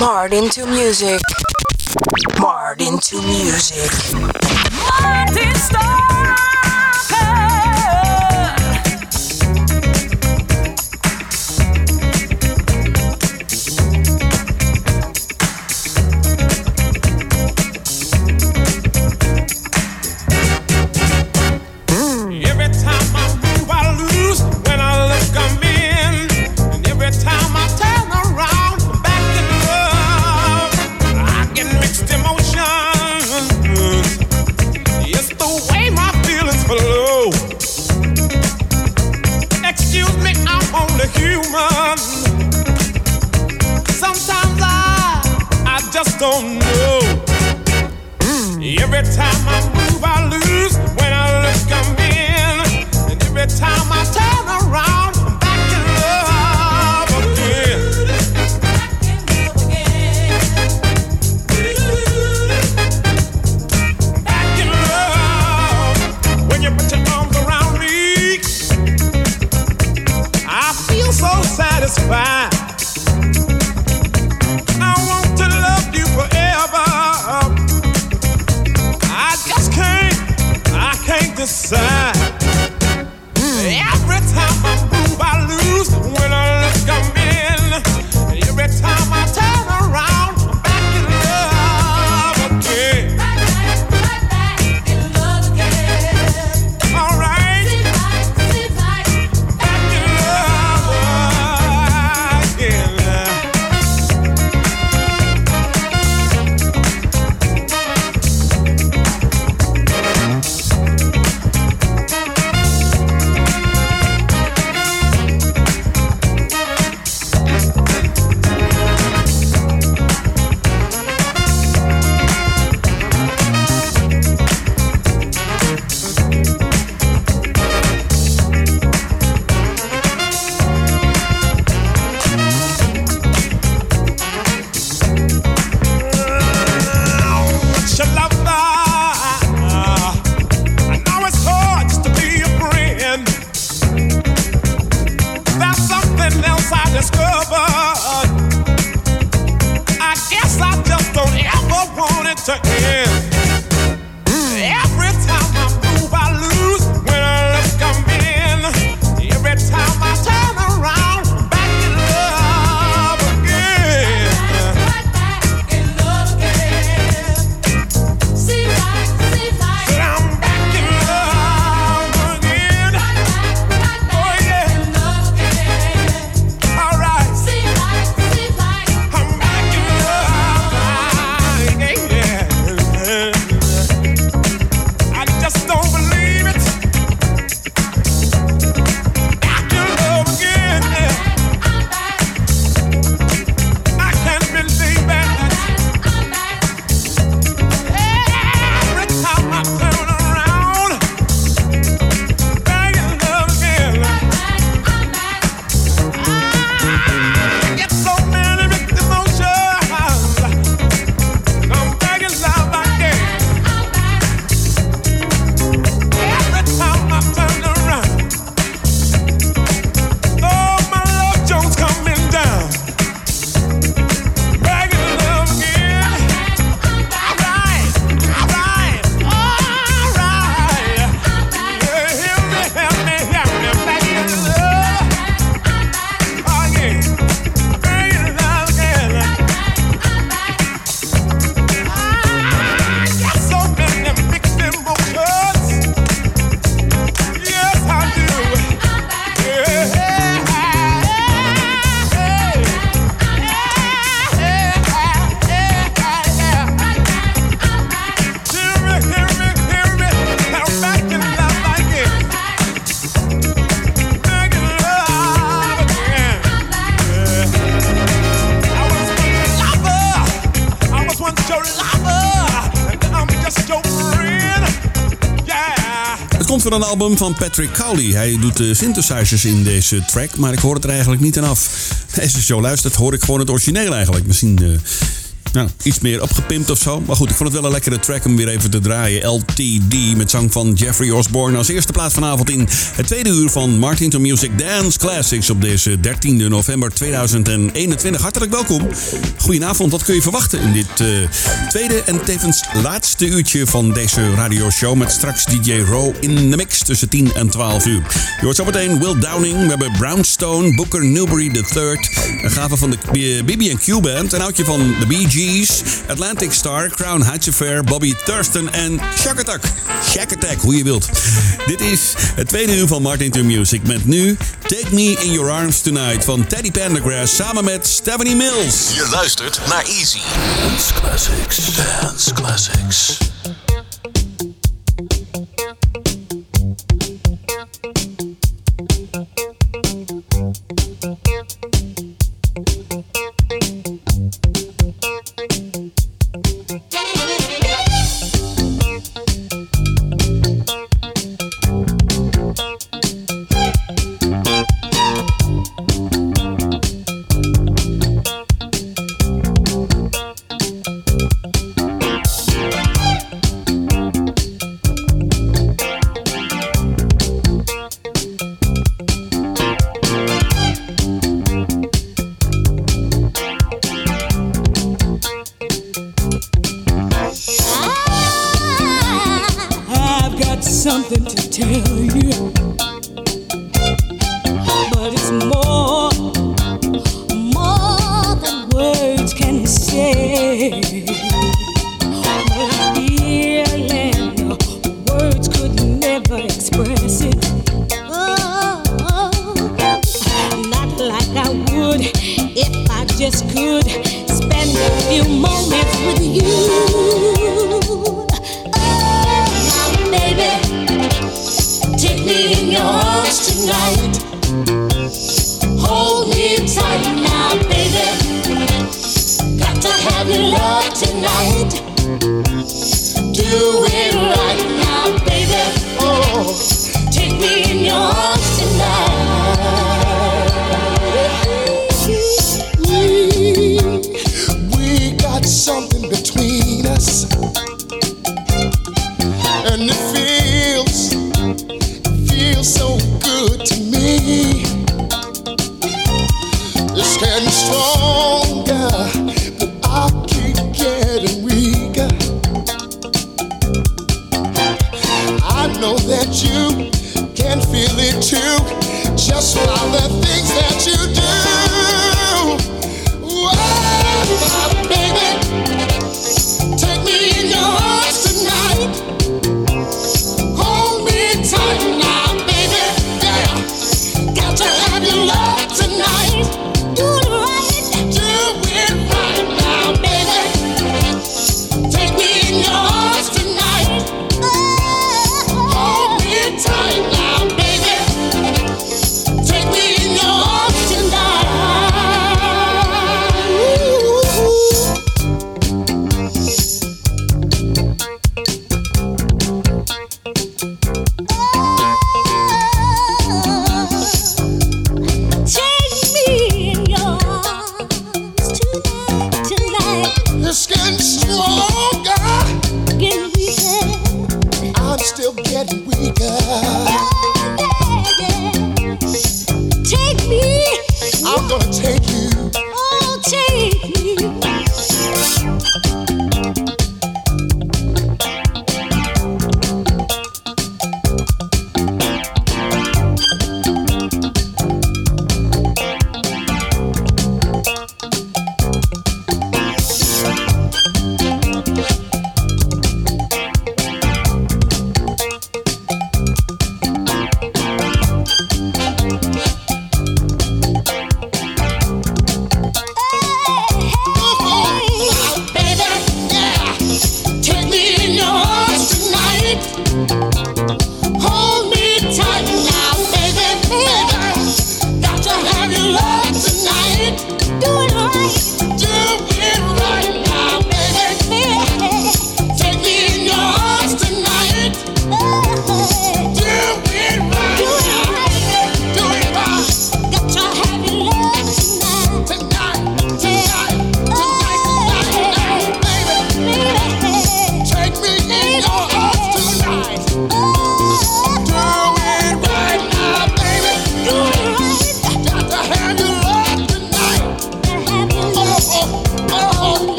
Martin to music. Martin to music. Martin Star. Een album van Patrick Cowley. Hij doet de synthesizers in deze track, maar ik hoor het er eigenlijk niet aan af. Als je zo luistert, hoor ik gewoon het origineel eigenlijk. Misschien uh, nou, iets meer opgepimpt of zo. Maar goed, ik vond het wel een lekkere track om weer even te draaien. LTD met zang van Jeffrey Osborne. Als eerste plaats vanavond in het tweede uur van Martin to Music Dance Classics op deze 13 november 2021. Hartelijk welkom. Goedenavond, wat kun je verwachten in dit uh, tweede en tevens laatste uurtje van deze radioshow. Met straks DJ Row in de mix tussen 10 en 12 uur. Je hoort zometeen Will Downing. We hebben Brownstone, Booker Newbury III. Een gave van de BB&Q Band. Een oudje van de Bee Gees. Atlantic Star, Crown Heights Affair, Bobby Thurston en Shack Attack. Shack Attack, hoe je wilt. Dit is het tweede uur van Martin to Music. Met nu Take Me In Your Arms Tonight van Teddy Pendergrass samen met Stephanie Mills. Je luistert naar Easy. Dance Classics. Dance Classics. tonight. Hold me tight now, baby. Got to have your love tonight. Do it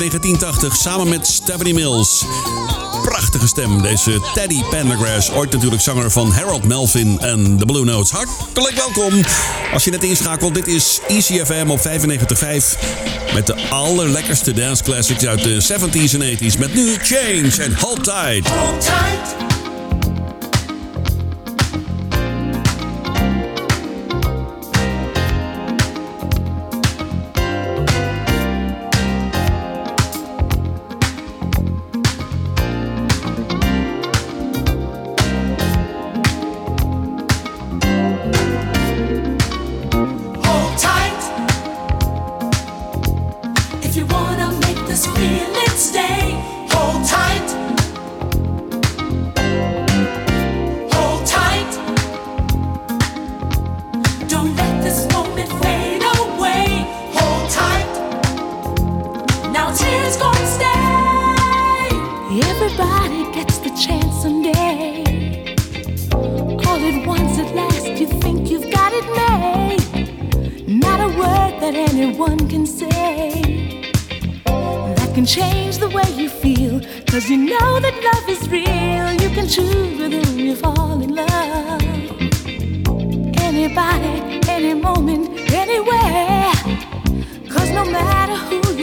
1980 samen met Stephanie Mills. Prachtige stem, deze Teddy Pendergrass. Ooit natuurlijk zanger van Harold Melvin en The Blue Notes. Hartelijk welkom. Als je net inschakelt, dit is ECFM op 95.5. Met de allerlekkerste dance classics uit de 70s en 80s. Met nu Change en Hold Tight. Hold tight.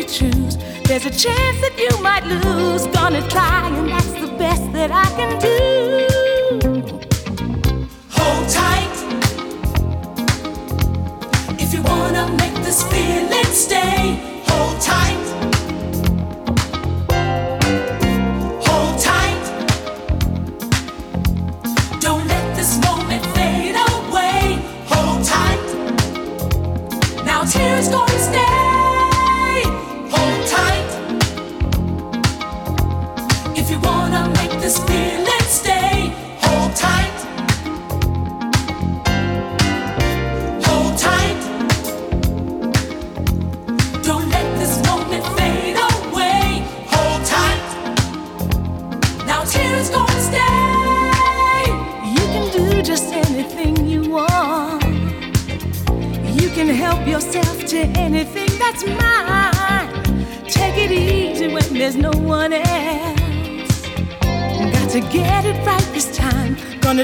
choose. There's a chance that you might lose. Gonna try, and that's the best that I can do. Hold tight. If you wanna make this feeling stay, hold tight.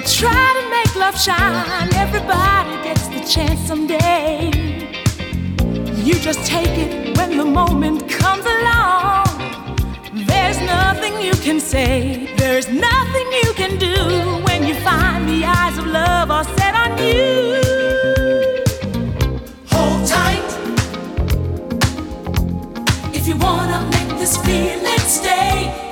try to make love shine, everybody gets the chance someday. You just take it when the moment comes along. There's nothing you can say, there's nothing you can do when you find the eyes of love are set on you. Hold tight if you wanna make this feeling stay.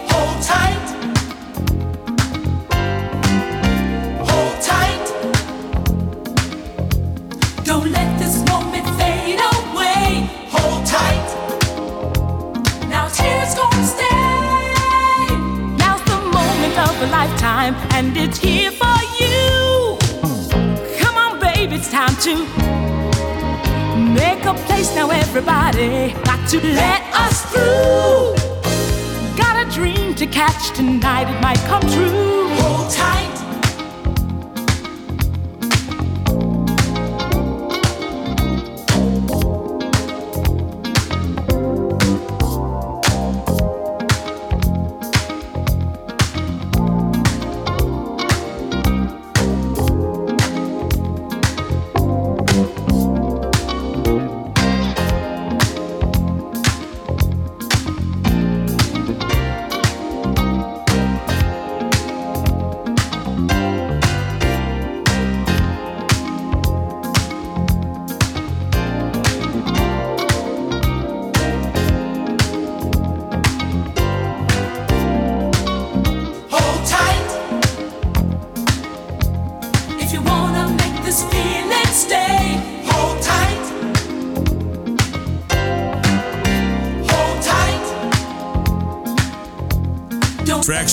to let us through. Got a dream to catch tonight, it might come true. Hold tight.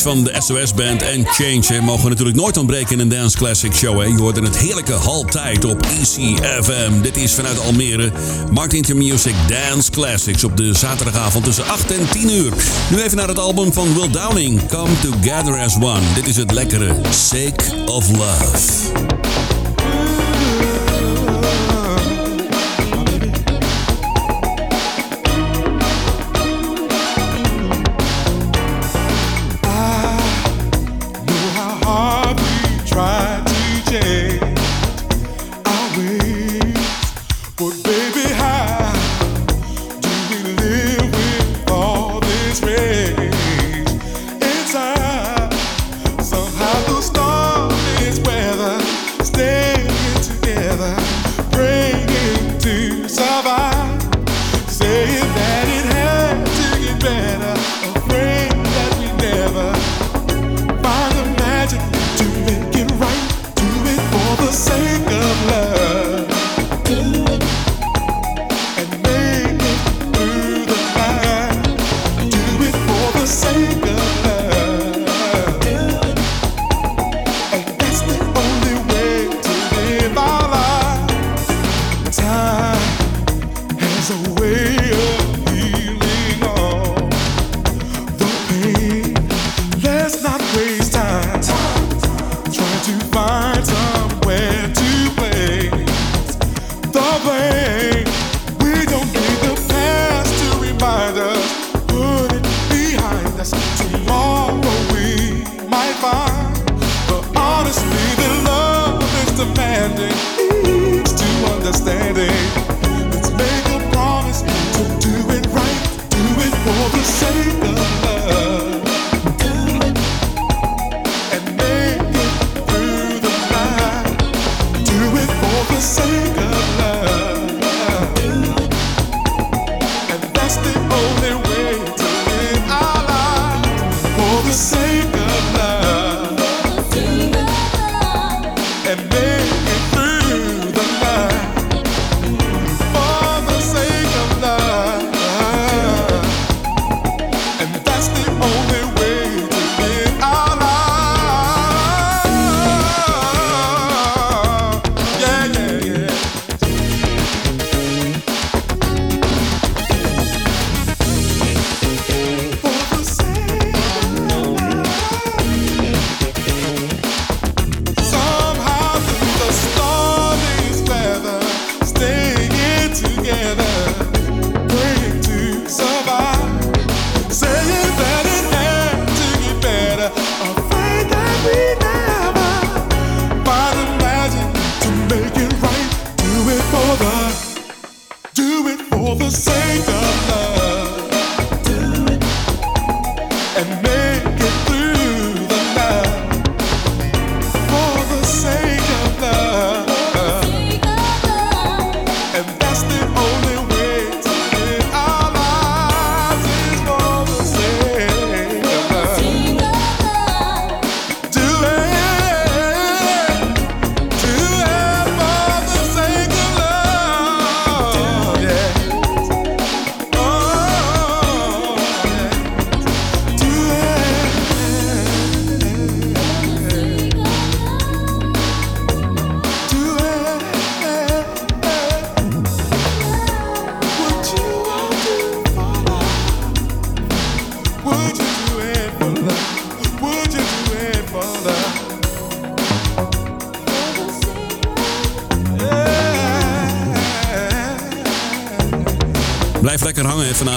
Van de SOS Band en Change mogen natuurlijk nooit ontbreken in een Dance Classic Show. Hè. Je hoort in het heerlijke Haltijd op ECFM. Dit is vanuit Almere Martin Music Dance Classics op de zaterdagavond tussen 8 en 10 uur. Nu even naar het album van Will Downing, Come Together as One. Dit is het lekkere Sake of Love.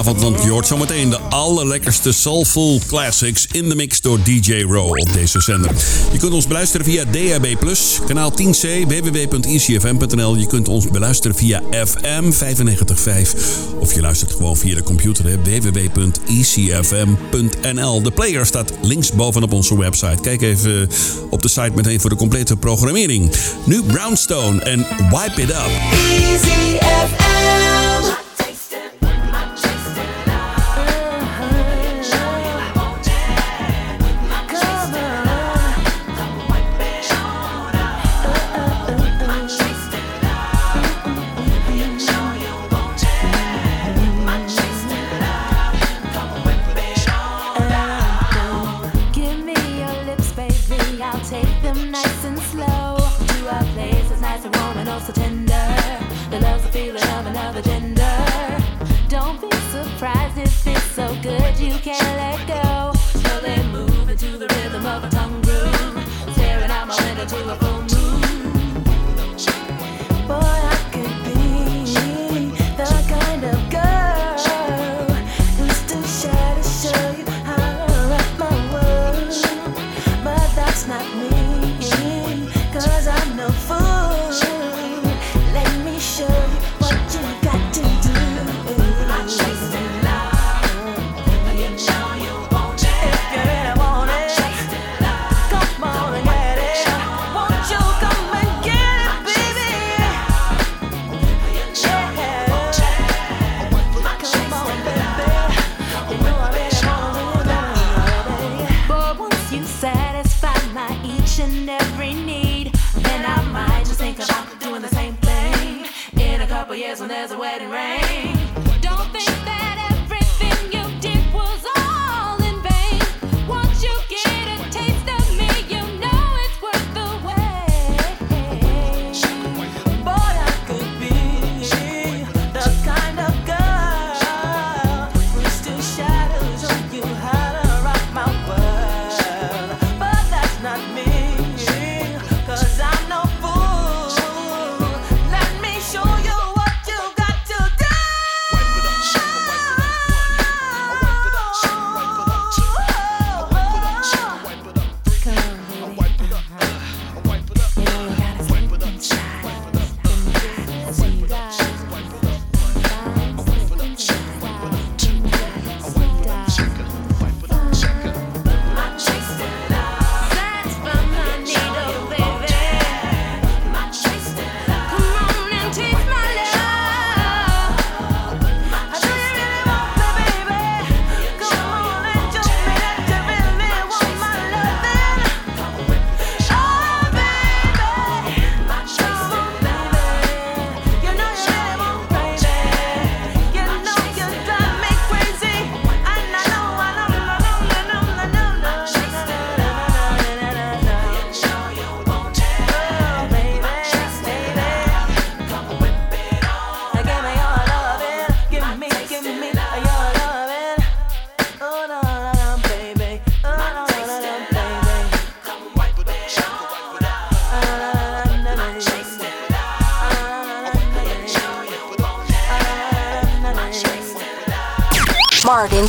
Vanavond, want je hoort zometeen de allerlekkerste soulful classics in de mix door DJ Row op deze zender. Je kunt ons beluisteren via DAB+, kanaal 10C, www.icfm.nl. Je kunt ons beluisteren via FM 95.5 of je luistert gewoon via de computer www.icfm.nl. De player staat links bovenop onze website. Kijk even op de site meteen voor de complete programmering. Nu Brownstone en Wipe It Up. Easy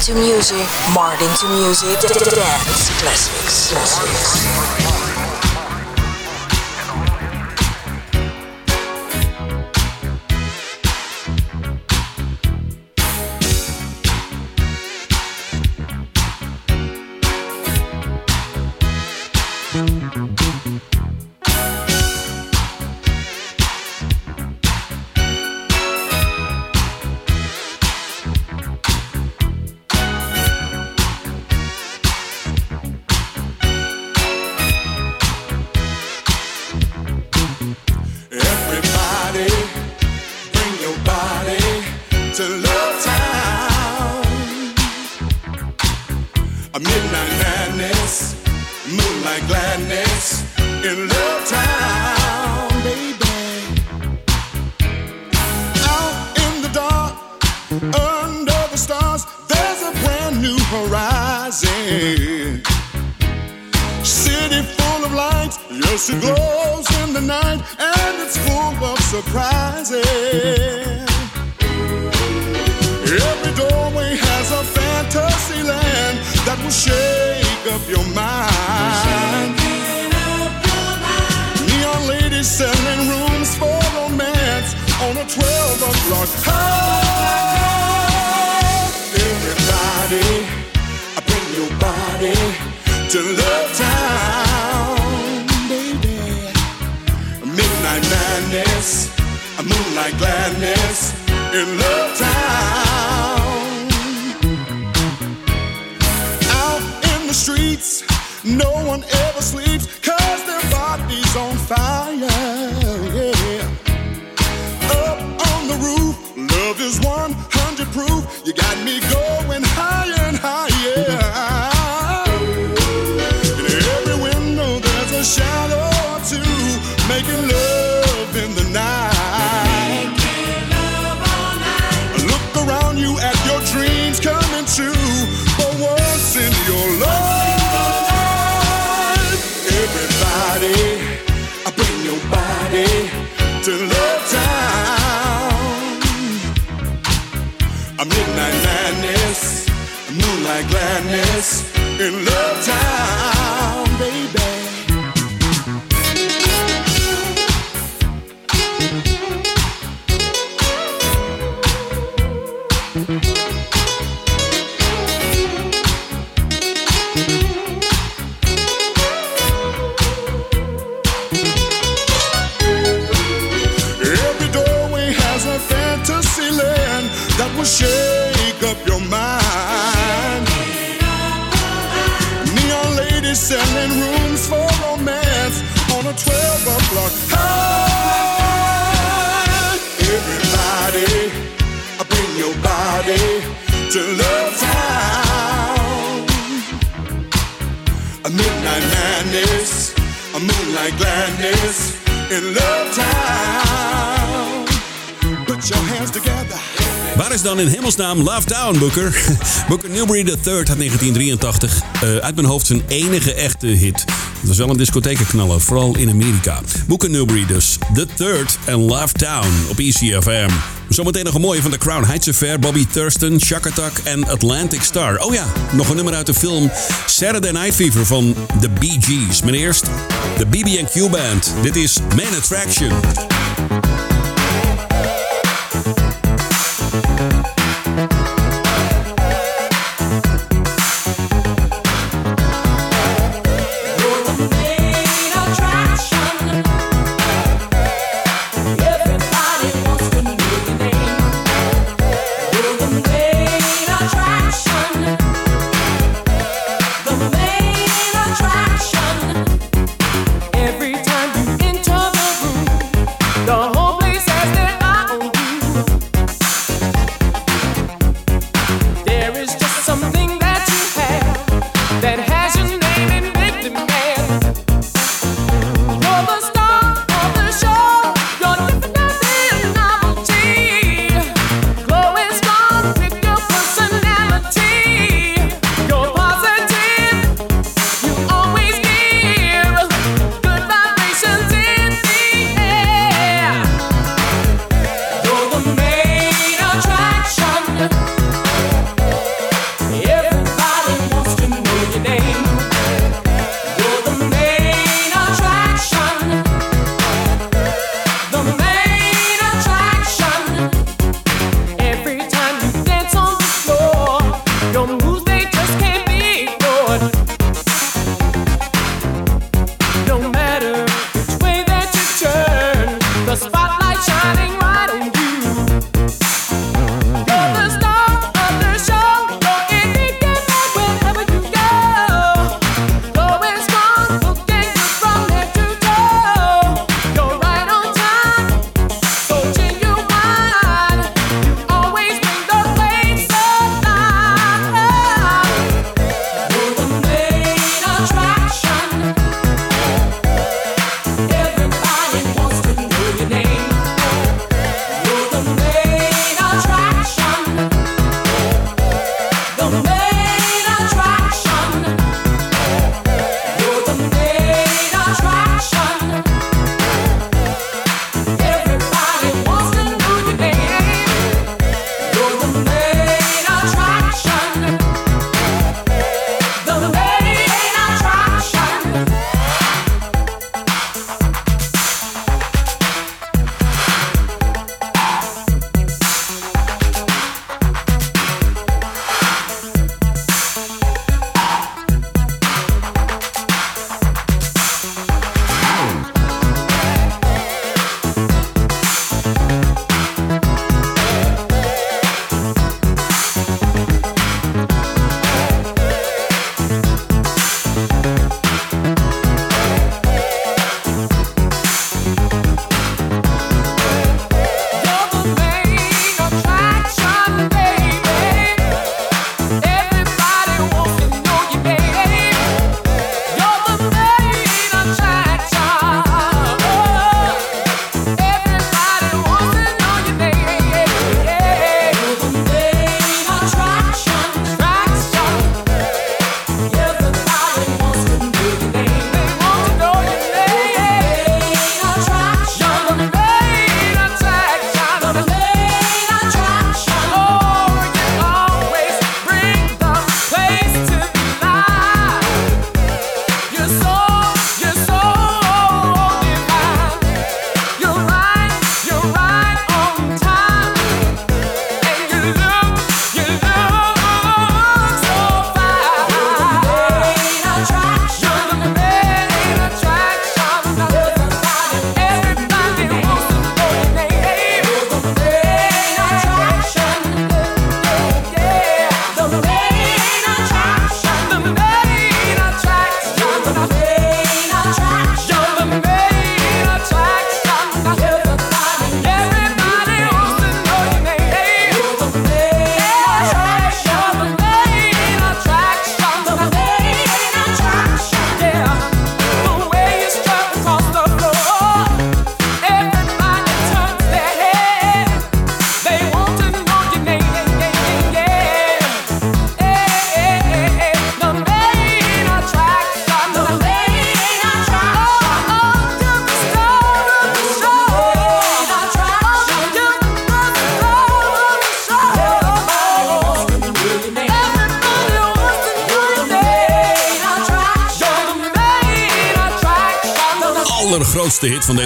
to music. Martin to music. Dance classics. classics. the stars, there's a brand new horizon. City full of lights, yes, it glows in the night, and it's full of surprises. Every doorway has a fantasy land that will shake up your mind. Neon ladies selling rooms for romance on a 12 o'clock high body, I bring your body to love town, baby. Midnight madness, a moonlight gladness in love town. Out in the streets, no one ever sleeps, cause their body's on fire. My gladness in love time. Dan in hemelsnaam Love Town, Booker? Booker Newbury III uit 1983. Uh, uit mijn hoofd zijn enige echte hit. Dat is wel een discothekenknaller, vooral in Amerika. Booker Newbury dus. The Third en Love Town op ECFM. Zometeen nog een mooie van The Crown Heights Affair, Bobby Thurston, Shakatak en Atlantic Star. Oh ja, nog een nummer uit de film Saturday Night Fever van The Bee Gees. Maar eerst de BB&Q Band. Dit is Main Attraction.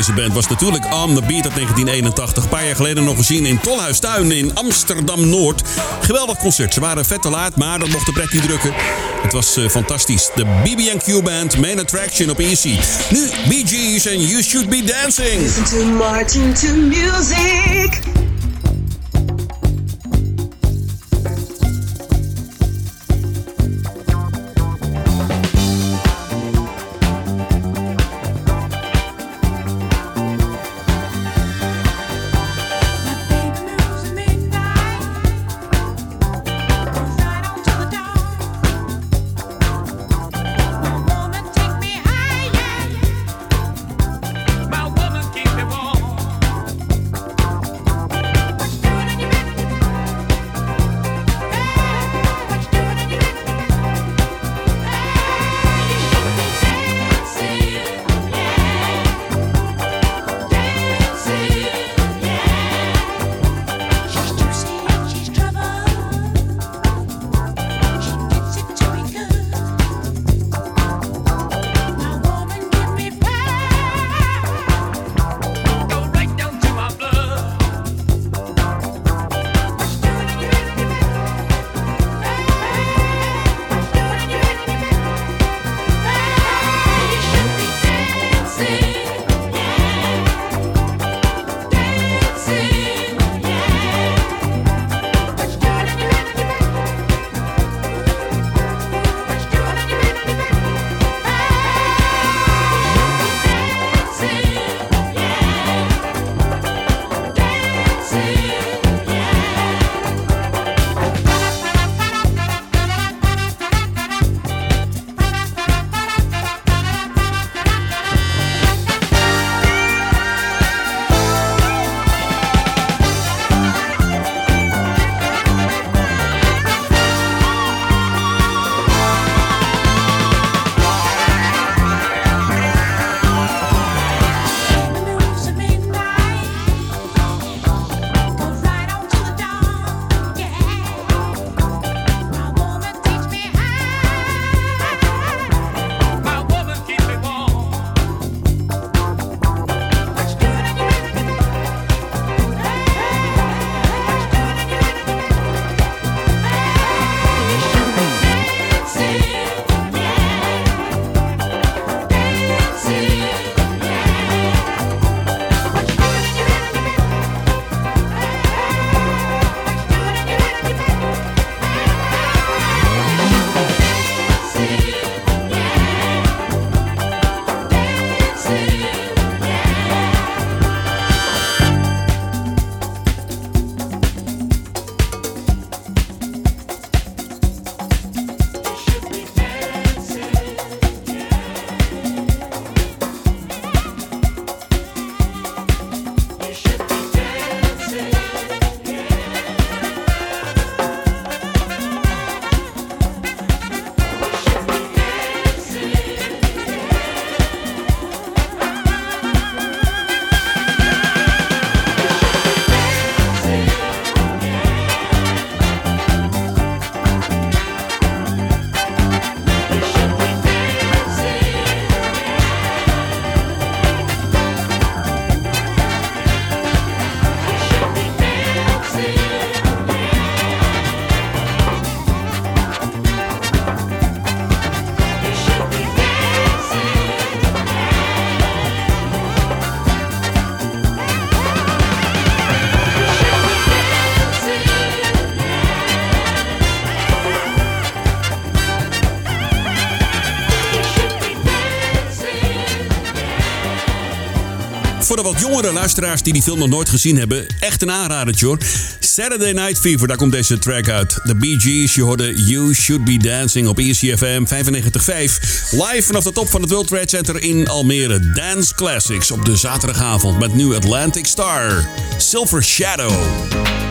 Deze band was natuurlijk On The Beat uit 1981. Een paar jaar geleden nog gezien in Tolhuistuin in Amsterdam-Noord. Geweldig concert. Ze waren vet te laat, maar dat mocht de pret niet drukken. Het was uh, fantastisch. De BB&Q Band, main attraction op Easy. Nu Gees en You Should Be Dancing. Listen to Martin to music. Voor de wat jongere luisteraars die die film nog nooit gezien hebben, echt een aanrader, hoor. Saturday Night Fever, daar komt deze track uit. De Bee Gees, je hoorde You Should Be Dancing op ECFM 95.5. Live vanaf de top van het World Trade Center in Almere. Dance Classics op de zaterdagavond met nu Atlantic Star. Silver Shadow.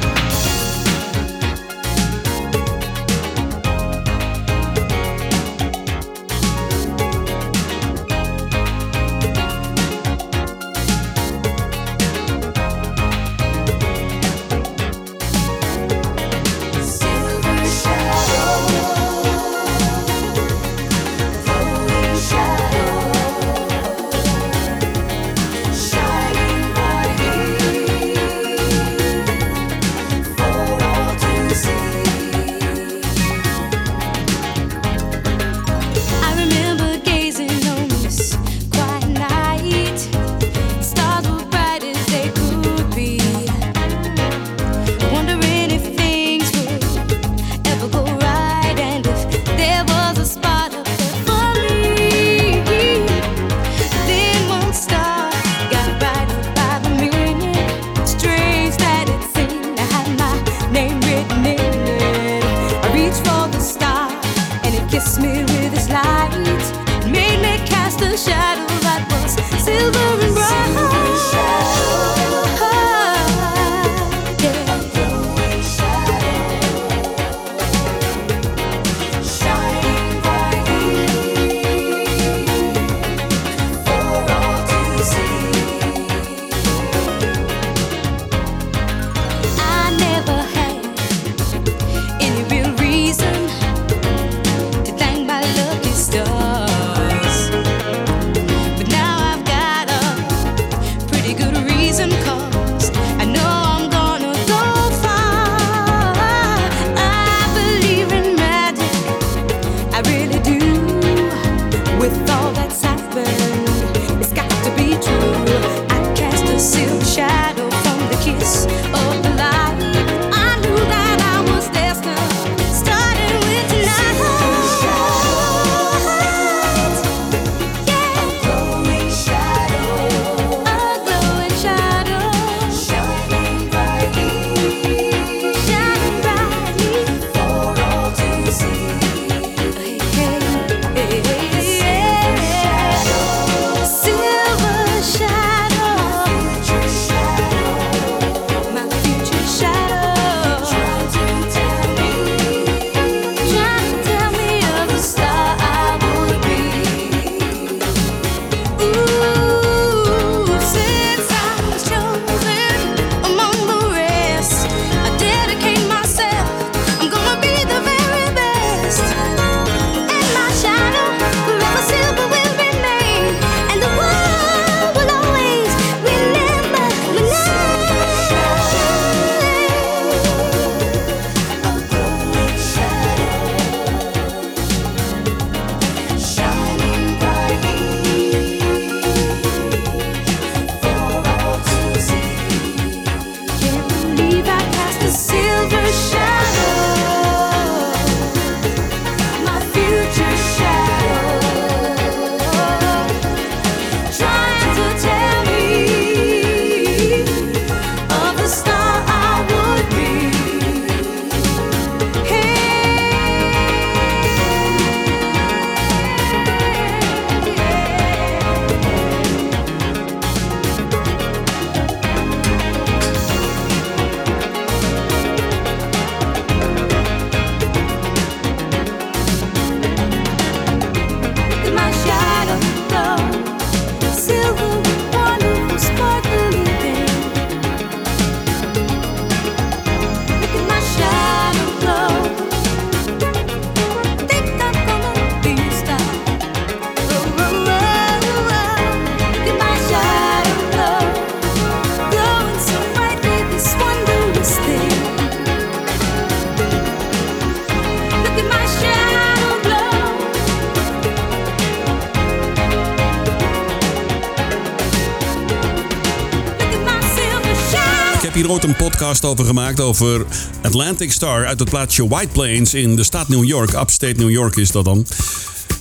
Podcast over gemaakt over Atlantic Star uit het plaatsje White Plains in de staat New York. Upstate New York is dat dan.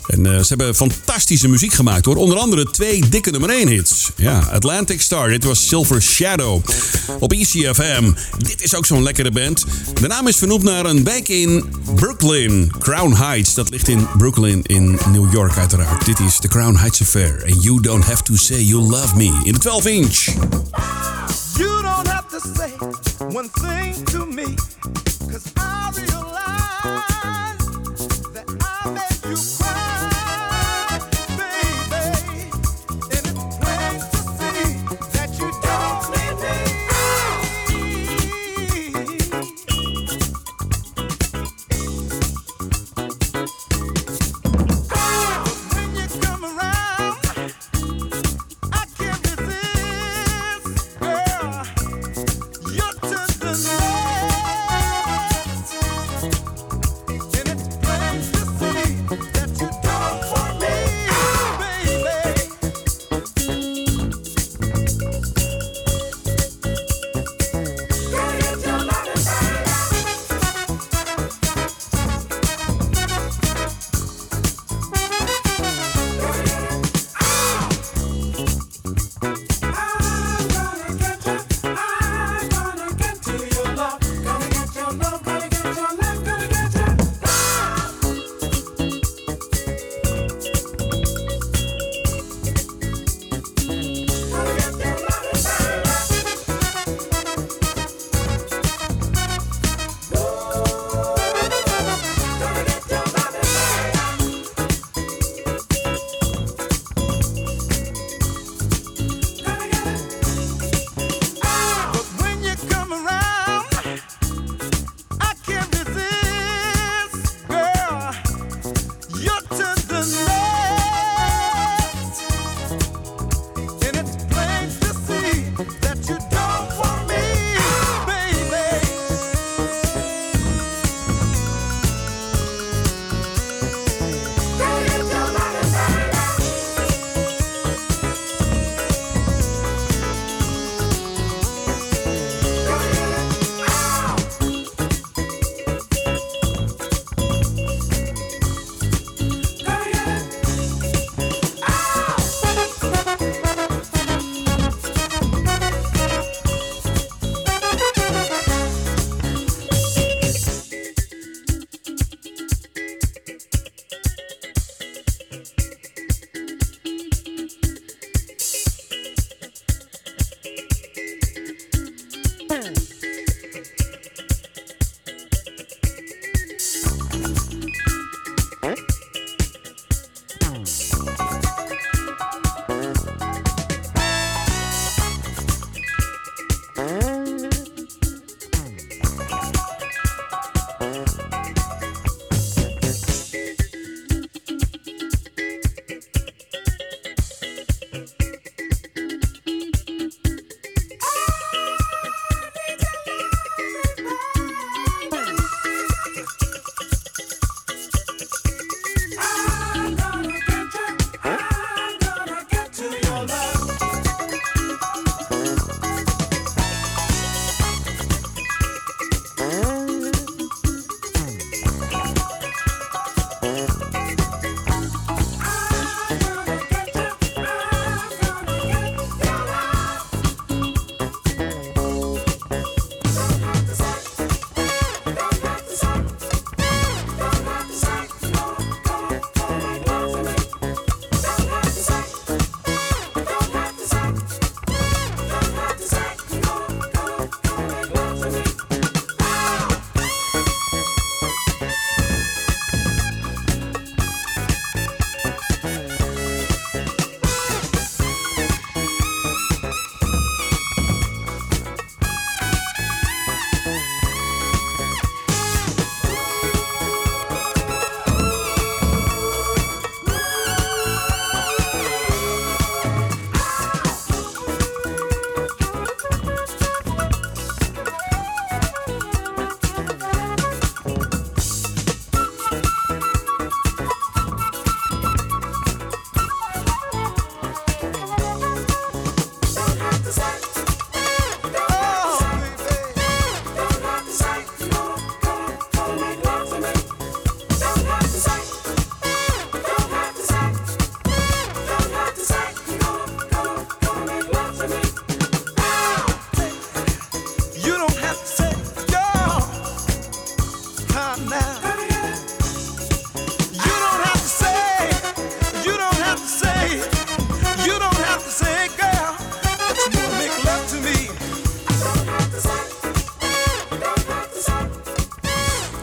En eh, ze hebben fantastische muziek gemaakt hoor. Onder andere twee dikke nummer 1 hits. Ja, Atlantic Star, dit was Silver Shadow. Op ECFM. Dit is ook zo'n lekkere band. De naam is vernoemd naar een wijk in Brooklyn. Crown Heights, dat ligt in Brooklyn in New York uiteraard. Dit is The Crown Heights Affair. And you don't have to say you love me. In de 12 inch. To say one thing to me, cause I realize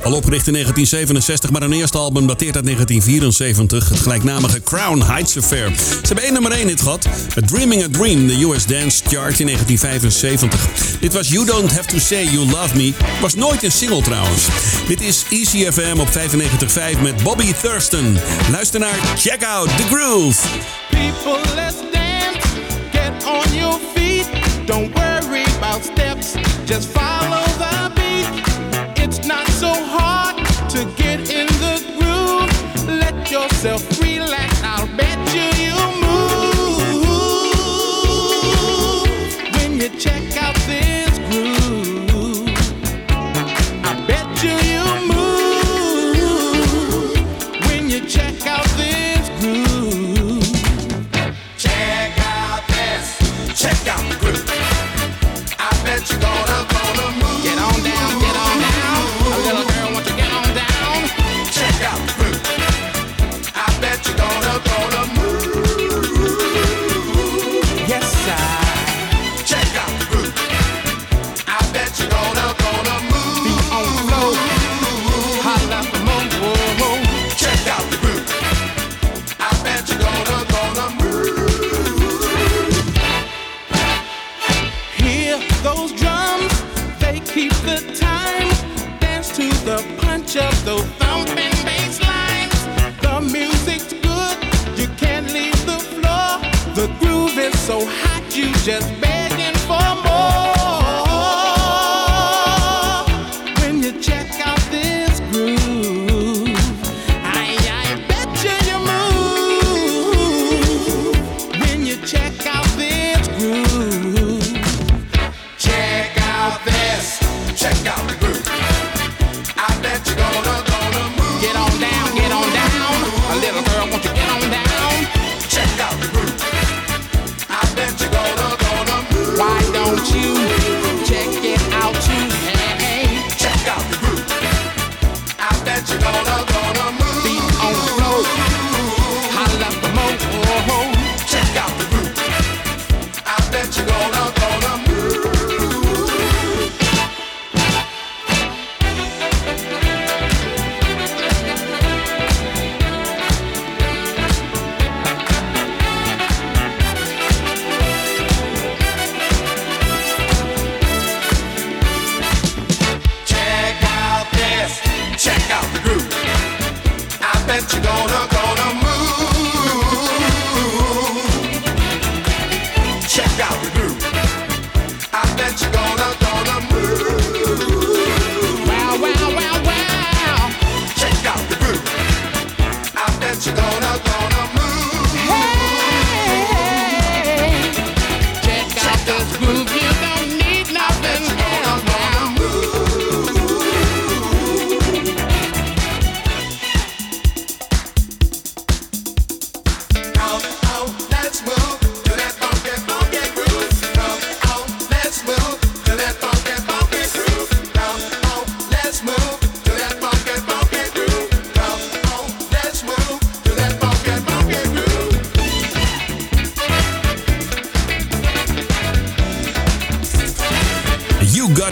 Al opgericht in 1967, maar hun eerste album dateert uit 1974. Het gelijknamige Crown Heights Affair. Ze hebben één nummer 1 hit gehad. Met Dreaming a Dream, de US Dance Chart in 1975. Dit was You Don't Have to Say You Love Me. Was nooit een single trouwens. Dit is ECFM op 95.5 met Bobby Thurston. Luister naar Check Out the Groove. People, let's dance. Get on your feet. Don't worry about steps. Just follow to get in the groove. Let yourself relax.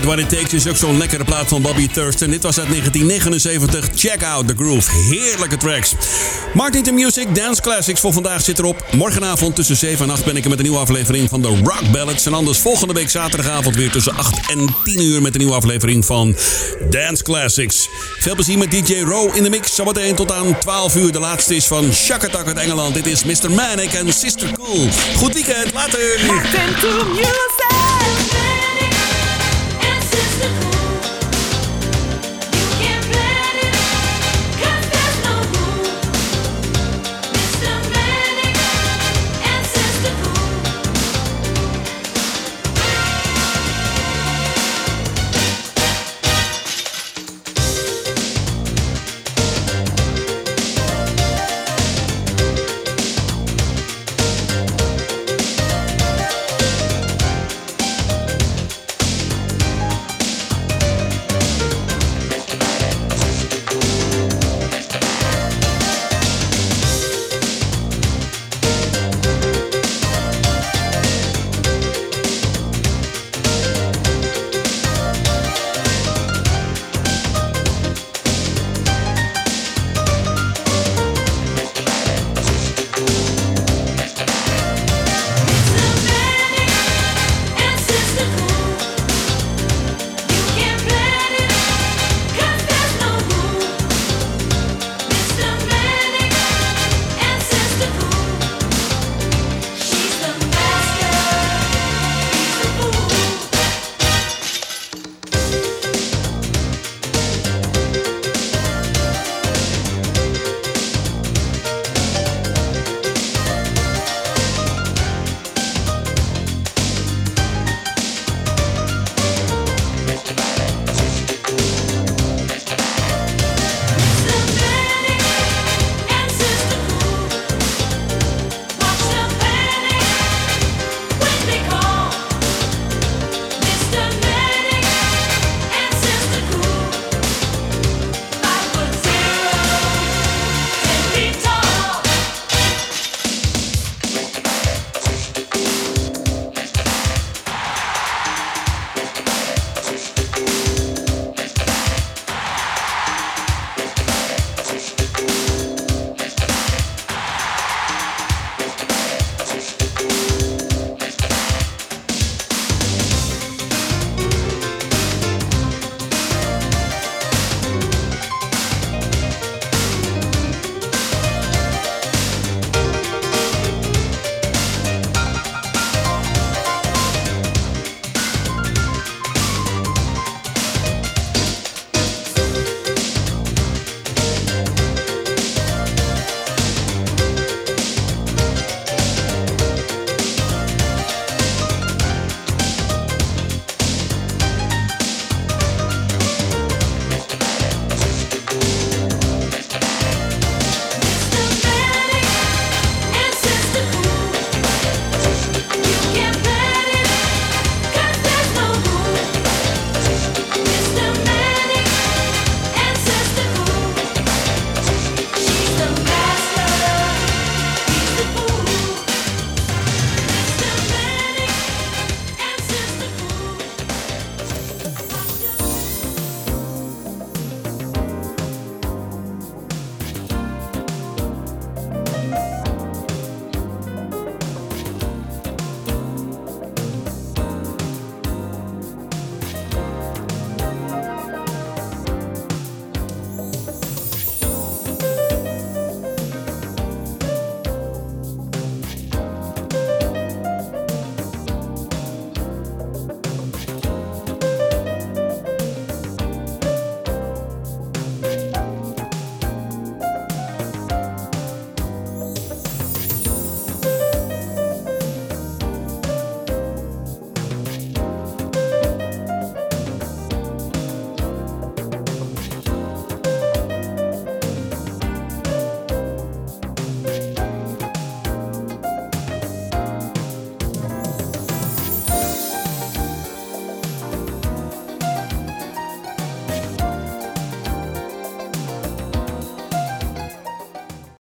What It Takes is ook zo'n lekkere plaat van Bobby Thurston. Dit was uit 1979. Check out the groove. Heerlijke tracks. Martin to Music Dance Classics voor vandaag zit erop. Morgenavond tussen 7 en 8 ben ik er met een nieuwe aflevering van de Rock Ballads. En anders volgende week zaterdagavond weer tussen 8 en 10 uur met een nieuwe aflevering van Dance Classics. Veel plezier met DJ Row in de mix. Zometeen tot aan 12 uur. De laatste is van Shakatak uit Engeland. Dit is Mr. Manic en Sister Cool. Goed weekend. Later. Martin.